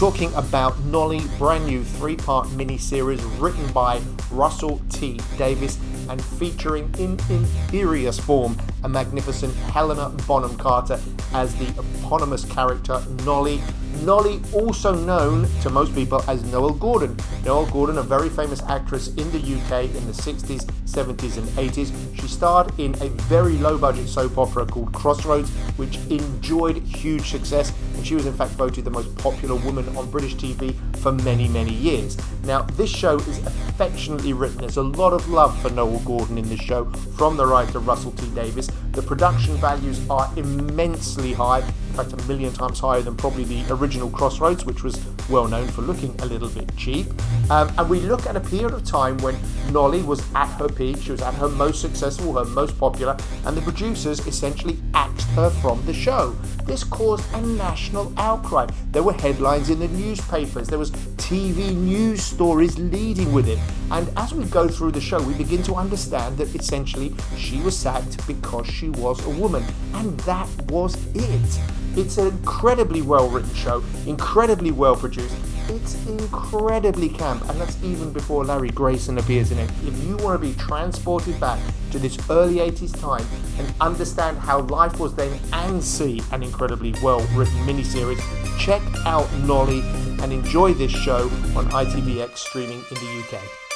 talking about Nolly, brand new three part miniseries written by Russell T. Davies and featuring in imperious form a magnificent Helena Bonham Carter as the eponymous character Nolly. Nolly, also known to most people as Noele Gordon. Noele Gordon, a very famous actress in the UK in the 60s, 70s, and 80s. She starred in a very low budget soap opera called Crossroads, which enjoyed huge success, and she was in fact voted the most popular woman on British TV for many, many years. Now, this show is affectionately written. There's a lot of love for Noele Gordon in this show from the writer Russell T Davies. The production values are immensely high, in fact, a million times higher than probably the original Crossroads, which was well known for looking a little bit cheap. Um, and we look at a period of time when Nolly was at her peak, she was at her most successful, her most popular, and the producers essentially axed her from the show. This caused a national outcry. There were headlines in the newspapers, there was TV news stories leading with it. And as we go through the show, we begin to understand that essentially she was sacked because she was a woman. And that was it. It's an incredibly well written show, incredibly well produced. It's incredibly camp, and that's even before Larry Grayson appears in it. If you want to be transported back to this early 80s time and understand how life was then and see an incredibly well written miniseries, check out Nolly and enjoy this show on ITVX streaming in the UK.